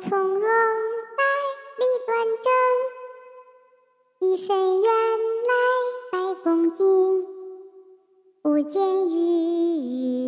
从容待里端正，一身原来百公斤，不见玉。